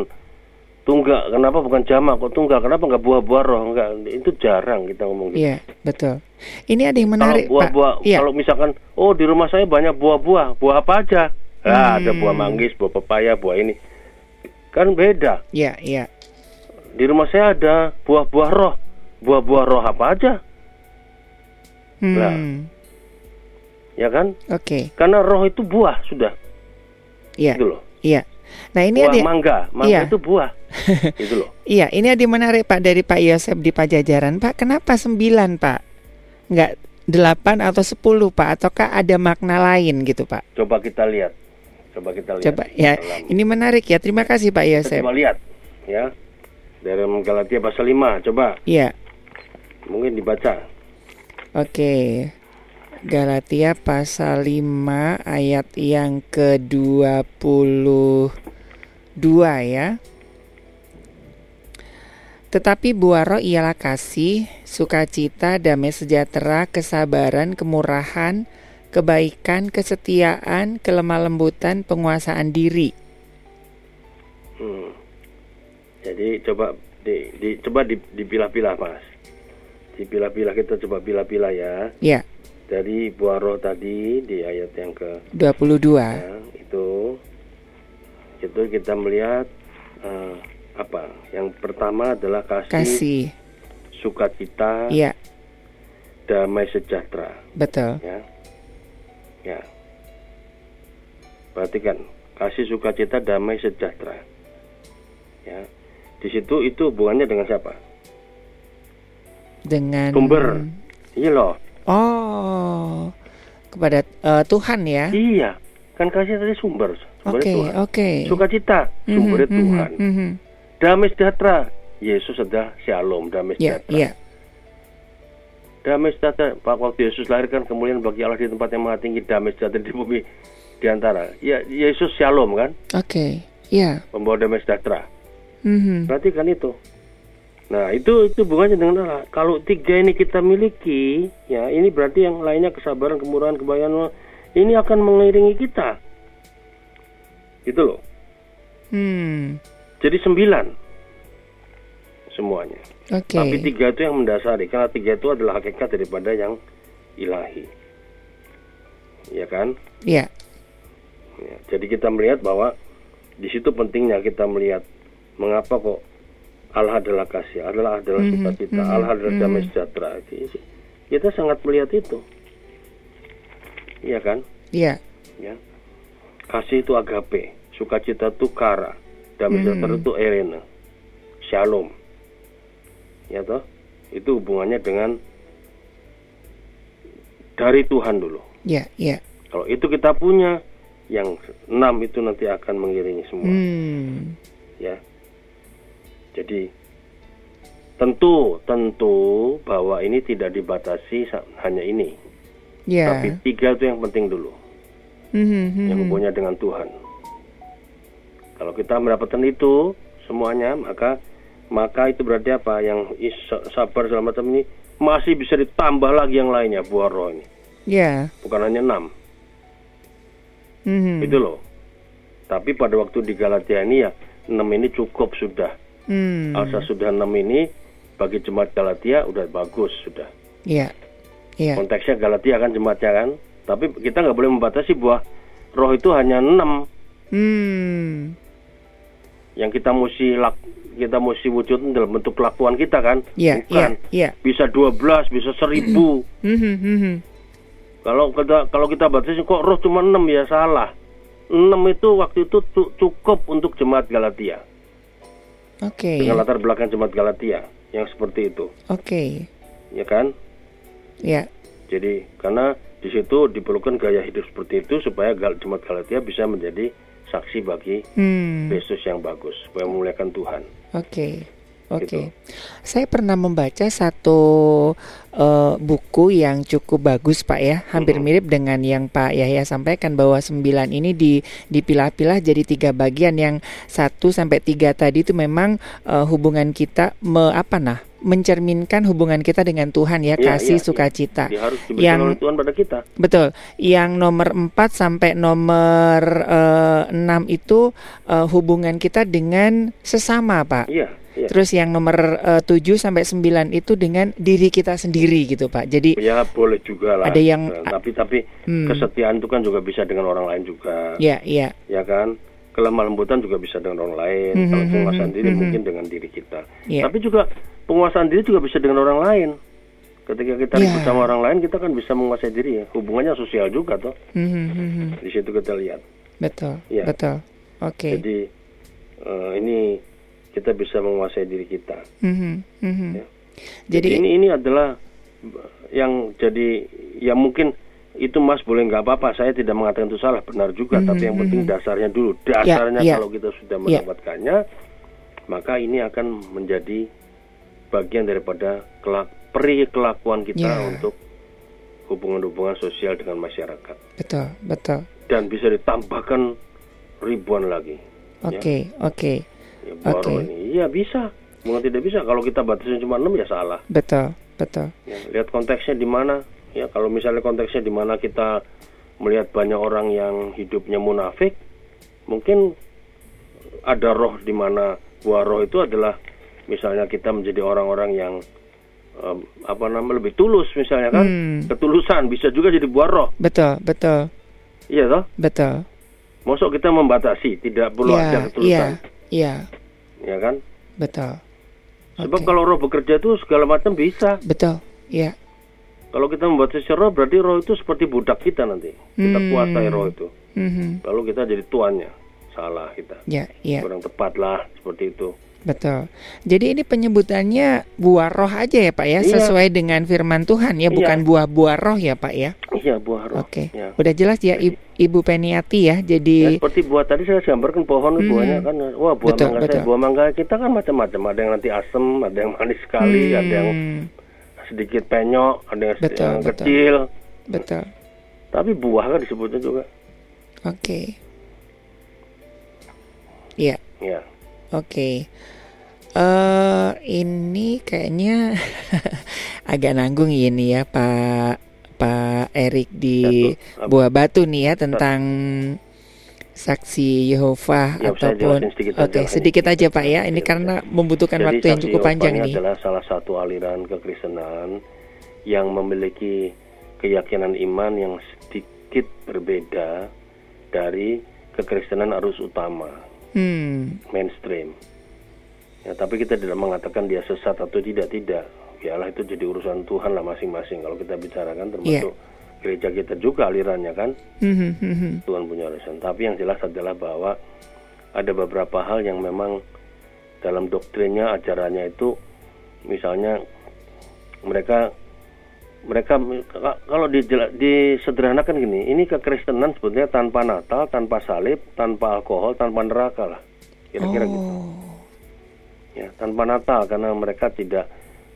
tunggal? Kenapa bukan jamak kok tunggal? Kenapa nggak buah-buah roh? Enggak, itu jarang kita ngomong gitu. Iya, betul. Ini ada yang Kalau menarik, buah-buah, Pak. Iya. kalau misalkan, oh di rumah saya banyak buah-buah, buah apa aja? Ah, ada Hmm. buah manggis, buah pepaya, buah ini. Kan beda. Iya, iya. Di rumah saya ada buah-buah roh. Buah-buah roh apa aja? Hmm. Nah. Ya kan? Oke. Karena roh itu buah sudah, Iya. gitu loh. Iya. Nah, ini buah ada mangga, mangga Iya. itu buah, [laughs] gitu loh. Iya, ini ada yang menarik Pak dari Pak Yosef di Pajajaran. Pak, kenapa 9, Pak? Enggak 8 atau 10, Pak? Ataukah ada makna lain gitu, Pak? Coba kita lihat. Coba kita lihat. Coba ya. Dalam- Ini menarik ya. Terima kasih Pak Yosef. coba lihat ya. Dalam Galatia pasal 5, coba Iya. mungkin dibaca. Oke. Galatia pasal 5 ayat yang ke-22 ya. Tetapi buah roh ialah kasih, sukacita, damai sejahtera, kesabaran, kemurahan, kebaikan, kesetiaan, kelemah lembutan, penguasaan diri. Hmm. Jadi coba di, di coba di, dipilah-pilah, Mas. Dipilah-pilah kita coba pilah-pilah ya. Ya, Dari buah roh tadi di ayat yang ke 22. ya, itu itu kita melihat eh, apa? Yang pertama adalah kasih, Kasih. sukacita, Iya, damai sejahtera. betul. ya ya perhatikan kasih sukacita damai sejahtera ya di situ itu hubungannya dengan siapa Dengan sumber iya loh Oh, kepada eh, Tuhan ya. iya kan kasih tadi sumber sumber Oke, Tuhan oke. sukacita Mhm, sumber mhm, Tuhan mhm. damai sejahtera Yesus adalah shalom damai Iya, sejahtera iya. damai sejahtera Pak waktu Yesus lahir kan kemudian bagi Allah di tempat yang maha tinggi damai sejahtera di bumi di antara ya Yesus shalom kan Oke. Iya. membawa damai sejahtera Mhm. Perhatikan itu. Nah, itu itu hubungannya dengan Allah. Kalau tiga ini kita miliki, ya ini berarti yang lainnya kesabaran, kemurahan, kebayan ini akan mengiringi kita. Gitu loh. Hmm. Jadi sembilan semuanya. Oke. Tapi tiga itu yang mendasari, karena tiga itu adalah hakikat daripada yang ilahi. Ya kan? Iya. Ya, jadi kita melihat bahwa di situ pentingnya kita melihat mengapa kok Allah adalah kasih, Allah adalah Mhm, sukacita, mhm, Allah adalah mhm. damai sejahtera. Jadi, Kita sangat melihat itu, iya kan? Iya. Ya. kasih itu agape, sukacita itu kara, damai sejahtera itu erena, shalom. Ya toh? Itu hubungannya dengan dari Tuhan dulu. Ya, ya. Kalau itu kita punya, yang enam itu nanti akan mengiringi semua. Hmm. ya. Jadi tentu tentu bahwa ini tidak dibatasi hanya ini, Ya. tapi tiga itu yang penting dulu, Mhm, mhm. yang hubungannya dengan Tuhan. Kalau kita mendapatkan itu semuanya, maka maka itu berarti apa? Yang sabar segala macam ini masih bisa ditambah lagi yang lainnya buah roh ini, Ya. bukan hanya enam. Mhm. Itu loh. Tapi pada waktu di Galatia ini ya enam ini cukup sudah. Hmm. Alsa sudah enam ini bagi jemaat Galatia udah bagus sudah. Ya. Ya. Konteksnya Galatia kan jemaatnya kan. Tapi kita nggak boleh membatasi bahwa roh itu hanya enam Hmm. yang kita mesti lak kita mesti wujudkan dalam bentuk kelakuan kita kan. Ya, Bukan. ya, ya. Bisa 12, bisa seribu. Mhm, [clears throat] mhm. kalau kita kalau kita batasi kok roh cuma enam ya salah. Enam itu waktu itu cu- cukup untuk jemaat Galatia. Oke. Dengan latar belakang jemaat Galatia yang seperti itu, Oke. ya kan? Ya. Jadi karena di situ diperlukan gaya hidup seperti itu supaya gal- jemaat Galatia bisa menjadi saksi bagi Hmm. Yesus yang bagus, supaya memuliakan Tuhan. Oke, oke. Gitu. Saya pernah membaca satu eh, buku yang cukup bagus, Pak ya. Hampir Mhm. mirip dengan yang Pak Yahya sampaikan bahwa sembilan ini di dipilah-pilah jadi tiga bagian. Yang satu sampai tiga tadi itu memang eh, hubungan kita me, apa nah mencerminkan hubungan kita dengan Tuhan ya, Iya, kasih iya. sukacita. Harus diberikan Yang oleh Tuhan pada kita. Betul. Yang nomor 4 sampai nomor eh, 6 itu eh, hubungan kita dengan sesama, Pak. Iya, iya. Terus yang nomor eh, 7 sampai 9 itu dengan diri kita sendiri gitu, Pak. Jadi Ya boleh juga lah. Ada yang- Nah, tapi tapi Hmm. kesetiaan itu kan juga bisa dengan orang lain juga, ya, ya. ya kan? Kelemah lembutan juga bisa dengan orang lain. Mhm, Kalau penguasaan mhm, diri mhm. mungkin dengan diri kita. Ya. Tapi juga penguasaan diri juga bisa dengan orang lain. Ketika kita Ya. ribut sama orang lain, kita kan bisa menguasai diri ya. Hubungannya sosial juga toh. Mhm, mhm. Di situ kita lihat. Betul. Iya. Betul. Oke. Jadi eh, ini kita bisa menguasai diri kita. Mhm, mhm. Ya. Jadi ini ini adalah yang jadi ya mungkin itu Mas boleh nggak apa-apa. Saya tidak mengatakan itu salah, benar juga. Mhm, Tapi yang penting mhm. dasarnya dulu. Dasarnya ya. kalau kita sudah Ya. mendapatkannya, maka ini akan menjadi bagian daripada kelak peri kelakuan kita Ya. untuk hubungan-hubungan sosial dengan masyarakat betul, betul. dan bisa ditambahkan ribuan lagi. Oke, oke. Ya, baru Oke. ini, iya bisa. Bukan tidak bisa. Kalau kita batasnya cuma 6 ya salah. Betul, betul. Ya, lihat konteksnya di mana. Ya, kalau misalnya konteksnya di mana kita melihat banyak orang yang hidupnya munafik, mungkin ada roh di mana buah roh itu adalah misalnya kita menjadi orang-orang yang em, apa namanya lebih tulus misalnya kan, Hmm. ketulusan bisa juga jadi buah roh, Betul, betul. iya toh? Betul. Masuk kita membatasi, tidak perlu ada Iya, iya, ketulusan, iya. Ya kan? Betul. Sebab kalau roh bekerja itu segala macam bisa. Betul. Iya. Kalau kita membatasi roh, berarti roh itu seperti budak kita nanti. Kita Hmm. kuasai roh itu. Mhm. Lalu kita jadi tuannya. Salah kita. Ya, iya. Kurang tepat lah seperti itu. Betul. Jadi ini penyebutannya buah roh aja ya Pak ya, Iya. sesuai dengan firman Tuhan ya, Iya. bukan buah-buah roh ya Pak ya. Iya buah roh. Oke. Ya. Udah jelas ya I- Ibu Peniati ya. Ya, Jadi seperti buah tadi saya gambarkan pohon Hmm. buahnya kan wah buah Betul, mangga betul. saya buah mangga kita kan macam-macam ada yang nanti asem ada yang manis sekali Hmm, ada yang sedikit penyok ada yang, Betul, yang betul. kecil betul. tapi buah kan disebutnya juga Oke. Iya, ya oke. Eh ini kayaknya [laughs] agak nanggung ini ya Pak Pak Erik di Satu, apa? Buah Batu nih ya tentang saksi Yehova Ya, ataupun sedikit Oke, aja lah sedikit ini. aja Pak ya. Ini Iya, karena membutuhkan Jadi waktu yang cukup Yehova panjang ini. adalah salah satu aliran kekristenan yang memiliki keyakinan iman yang sedikit berbeda dari kekristenan arus utama Hmm, mainstream. Ya, tapi kita tidak mengatakan dia sesat atau tidak tidak. Biarlah itu jadi urusan Tuhan lah masing-masing. Kalau kita bicarakan termasuk gereja kita juga alirannya kan. Mhm, mhm. Tuhan punya alasan. Tapi yang jelas adalah bahwa ada beberapa hal yang memang dalam doktrinnya, ajarannya itu, misalnya mereka mereka kalau disederhanakan gini, ini kekristenan sebetulnya tanpa Natal, tanpa salib, tanpa alkohol, tanpa neraka lah, kira-kira gitu. Oh. Ya, tanpa Natal karena mereka tidak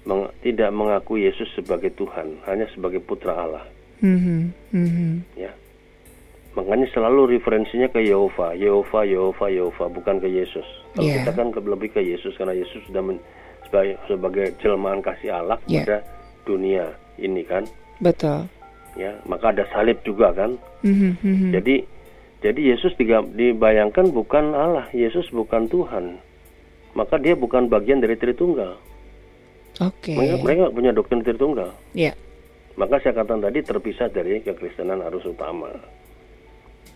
meng- tidak mengaku Yesus sebagai Tuhan, hanya sebagai putra Allah. Mhm, mhm. ya makanya selalu referensinya ke Yehova Yehova Yehova Yehova bukan ke Yesus kalau Iya. kita kan ke- lebih ke Yesus karena Yesus sudah men- sebagai sebagai jelmaan kasih Allah pada dunia ini kan Betul. ya maka ada salib juga kan Mhm, mhm. jadi jadi Yesus dibayangkan bukan Allah Yesus bukan Tuhan maka dia bukan bagian dari Tritunggal Oke. mereka, mereka punya doktrin Tritunggal Ya. maka saya katakan tadi terpisah dari kekristenan arus utama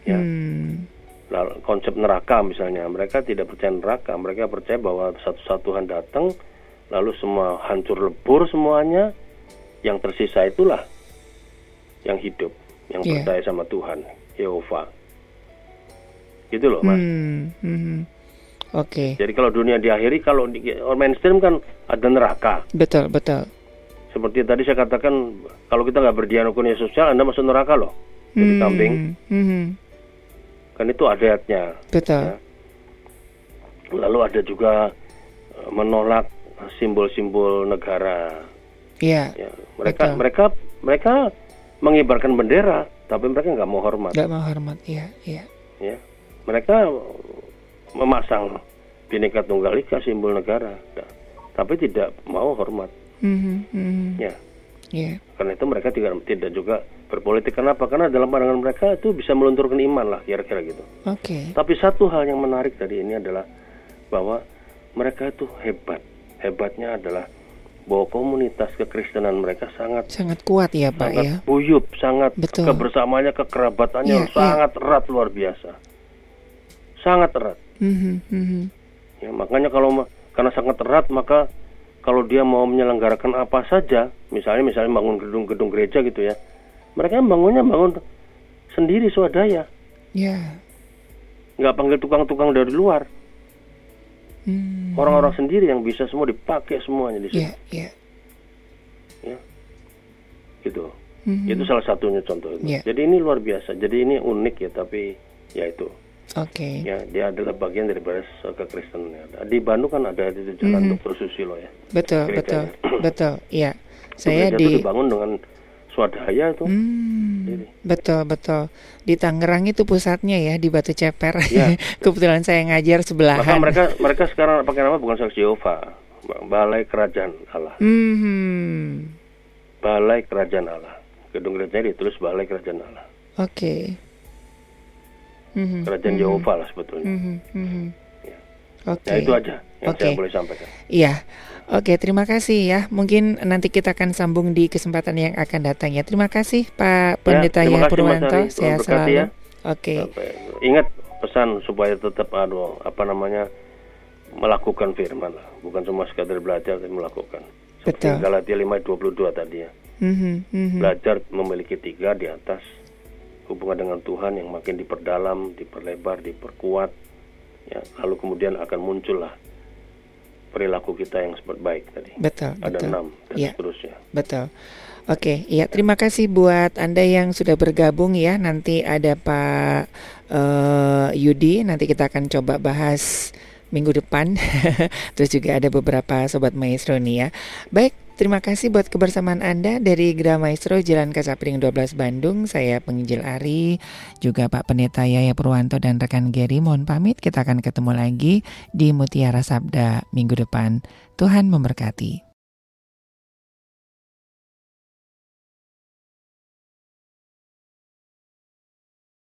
ya Hmm. Lalu konsep neraka misalnya, mereka tidak percaya neraka, mereka percaya bahwa satu-satu Tuhan datang, lalu semua hancur lebur semuanya, yang tersisa itulah yang hidup, yang Iya. percaya sama Tuhan, Yehova. Gitu loh, Mas. Hmm, mhm. Oke. Jadi kalau dunia diakhiri, kalau di mainstream kan ada neraka. Betul, betul. Seperti tadi saya katakan, kalau kita nggak berdialognya sosial, Anda masuk neraka loh. Jadi Hmm, kambing, mhm. kan itu ayatnya. Betul. Ya. Lalu ada juga eh, menolak simbol-simbol negara. Iya. Ya, mereka Betul. mereka mereka mengibarkan bendera, tapi mereka nggak mau hormat. Gak mau hormat. Iya, iya. Ya, mereka memasang bineka tunggal ika simbol negara, Nah, tapi tidak mau hormat. Mhm, mhm. Ya, Iya. karena itu mereka tidak tidak juga berpolitik. Kenapa? Karena dalam pandangan mereka itu bisa melunturkan iman lah, kira-kira gitu. Oke. Tapi satu hal yang menarik dari ini adalah bahwa mereka itu hebat. Hebatnya adalah bahwa komunitas kekristenan mereka sangat Sangat kuat ya, Pak sangat ya. buyup, sangat Betul. kebersamaannya, kekerabatannya iya. sangat erat luar biasa. Sangat erat. Mhm, mhm. Ya, makanya kalau karena sangat erat maka kalau dia mau menyelenggarakan apa saja, misalnya misalnya bangun gedung-gedung gereja gitu ya. Mereka bangunnya bangun sendiri swadaya, Ya. nggak panggil tukang-tukang dari luar. Hmm. Orang-orang sendiri yang bisa semua dipakai semuanya di situ. Ya, ya. gitu. Mhm. Itu salah satunya contoh itu. Iya. Jadi ini luar biasa. Jadi ini unik ya, tapi ya itu. Oke. Ya, dia adalah bagian dari kekristenan. Di Bandung kan ada itu jalan Mhm. Dr. Susilo ya. Betul, betul. Betul. Iya. Itu Saya di itu dibangun dengan swadaya tuh. Hmm, Jadi. betul betul di Tangerang itu pusatnya ya di Batu Ceper. Iya. [laughs] Kebetulan saya ngajar Maka sebelahan. mereka mereka sekarang pakai nama bukan Saksi Yehova, Balai Kerajaan Allah. Hmm, Balai Kerajaan Allah. Gedung gerejanya ditulis Balai Kerajaan Allah. oke. Mhm, Kerajaan mhm, Yehova lah sebetulnya. mhm, mhm. Ya. Oke. Nah itu aja yang Oke. saya boleh sampaikan. Iya. Oke, terima kasih ya. Mungkin nanti kita akan sambung di kesempatan yang akan datang ya. Terima kasih Pak Pendeta ya kasih, Mas Purwanto. Saya selalu. ya. Oke. Sampai- Ingat pesan supaya tetap aduh apa namanya melakukan firman lah, bukan cuma sekadar belajar tapi melakukan. Seperti Betul. Galatia 5:22 tadi ya. Mhm, mhm. Belajar memiliki tiga di atas hubungan dengan Tuhan yang makin diperdalam, diperlebar, diperkuat. Ya, lalu kemudian akan muncullah perilaku kita yang seperti baik tadi. Betul, Ada betul. enam dan Iya. seterusnya. Betul. Oke, ya terima kasih buat Anda yang sudah bergabung ya. Nanti ada Pak eh, Yudi, nanti kita akan coba bahas minggu depan. [laughs] Terus juga ada beberapa sobat maestro nih ya. Baik, terima kasih buat kebersamaan Anda dari Gra Maestro Jalan Kasapring 12 Bandung. Saya penginjil Ari, juga Pak Pendeta Yaya Purwanto dan rekan Gary mohon pamit. Kita akan ketemu lagi di Mutiara Sabda minggu depan. Tuhan memberkati.